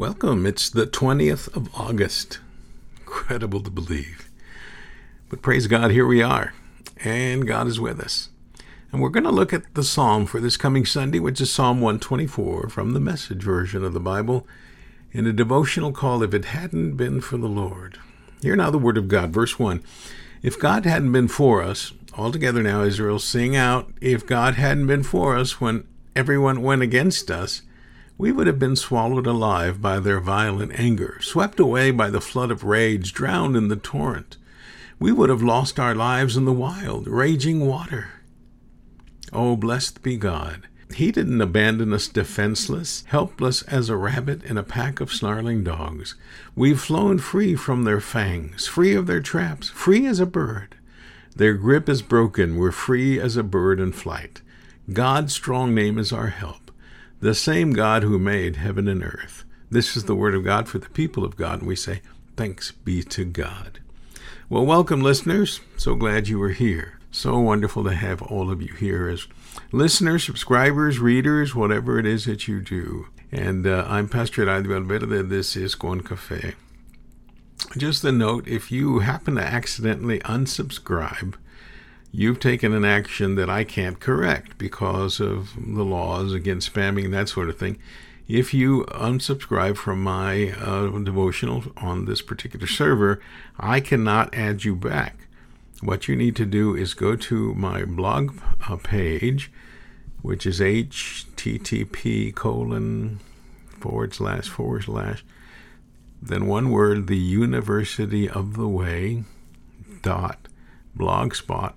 Welcome. It's the 20th of August. Incredible to believe. But praise God, here we are. And God is with us. And we're going to look at the psalm for this coming Sunday, which is Psalm 124 from the message version of the Bible in a devotional called If It Hadn't Been for the Lord. Hear now the word of God, verse 1. If God hadn't been for us, all together now, Israel, sing out, If God hadn't been for us when everyone went against us, we would have been swallowed alive by their violent anger, swept away by the flood of rage, drowned in the torrent. We would have lost our lives in the wild, raging water. Oh, blessed be God. He didn't abandon us defenseless, helpless as a rabbit in a pack of snarling dogs. We've flown free from their fangs, free of their traps, free as a bird. Their grip is broken. We're free as a bird in flight. God's strong name is our help the same God who made heaven and earth. This is the word of God for the people of God, and we say, Thanks be to God. Well, welcome, listeners. So glad you are here. So wonderful to have all of you here as listeners, subscribers, readers, whatever it is that you do. And uh, I'm Pastor Eradio Valverde. This is Con Cafe. Just a note if you happen to accidentally unsubscribe, you've taken an action that I can't correct because of the laws against spamming and that sort of thing. If you unsubscribe from my uh, devotional on this particular server, I cannot add you back. What you need to do is go to my blog uh, page, which is http colon forward slash forward slash, then one word, the University of the Way dot blogspot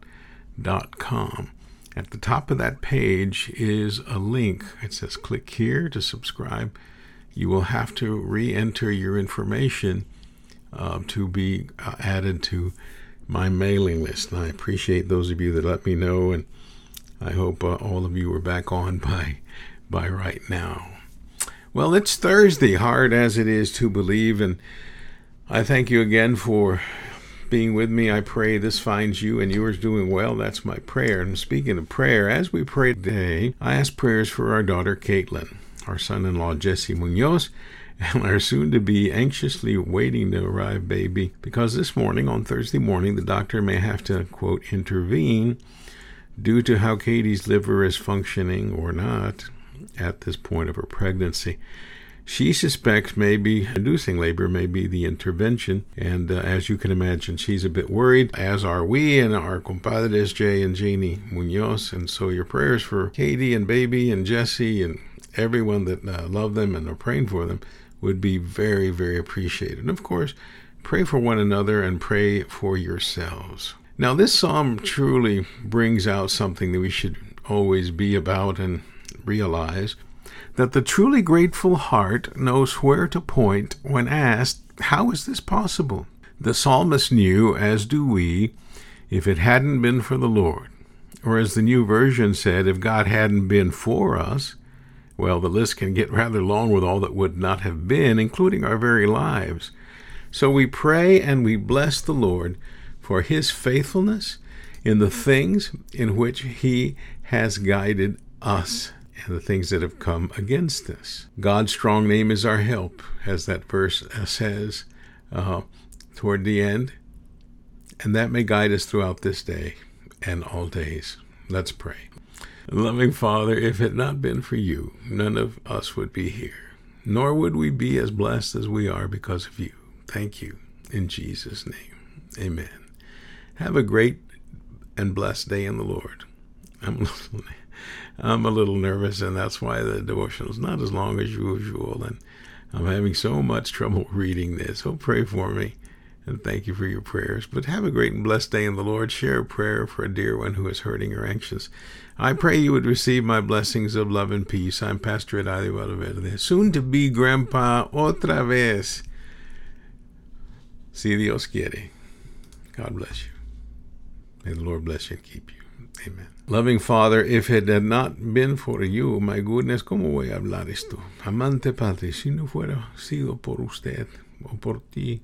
com. At the top of that page is a link. It says click here to subscribe. You will have to re enter your information uh, to be uh, added to my mailing list. And I appreciate those of you that let me know, and I hope uh, all of you are back on by, by right now. Well, it's Thursday, hard as it is to believe, and I thank you again for being with me. I pray this finds you and yours doing well. That's my prayer. And speaking of prayer, as we pray today, I ask prayers for our daughter Caitlin, our son in law Jesse Munoz, and our soon to be anxiously waiting to arrive baby, because this morning, on Thursday morning, the doctor may have to, quote, intervene due to how Katie's liver is functioning or not at this point of her pregnancy. She suspects maybe inducing labor may be the intervention, and uh, as you can imagine, she's a bit worried, as are we and our compadres Jay and Jeannie Munoz. And so your prayers for Katie and baby and Jesse and everyone that uh, love them and are praying for them would be very, very appreciated. And of course, pray for one another and pray for yourselves. Now, this psalm truly brings out something that we should always be about and realize that the truly grateful heart knows where to point when asked, How is this possible? The psalmist knew, as do we, if it hadn't been for the Lord. Or as the New Version said, if God hadn't been for us, well, the list can get rather long with all that would not have been, including our very lives. So we pray and we bless the Lord for his faithfulness in the things in which he has guided us and the things that have come against us. God's strong name is our help, as that verse uh, says uh, toward the end. And that may guide us throughout this day and all days. Let's pray. Loving Father, if it had not been for you, none of us would be here, nor would we be as blessed as we are because of you. Thank you. In Jesus' name, amen. Have a great and blessed day in the Lord. I'm listening. I'm a little nervous, and that's why the devotional is not as long as usual. And I'm having so much trouble reading this. So pray for me, and thank you for your prayers. But have a great and blessed day in the Lord. Share a prayer for a dear one who is hurting or anxious. I pray you would receive my blessings of love and peace. I'm Pastor Eradio Valverde, soon to be Grandpa otra vez. Si Dios quiere. God bless you. May the Lord bless you and keep you. Amen. Loving Father, if it had not been for you, my goodness, ¿cómo voy a hablar esto? Amante Padre, si no fuera sido por usted o por ti,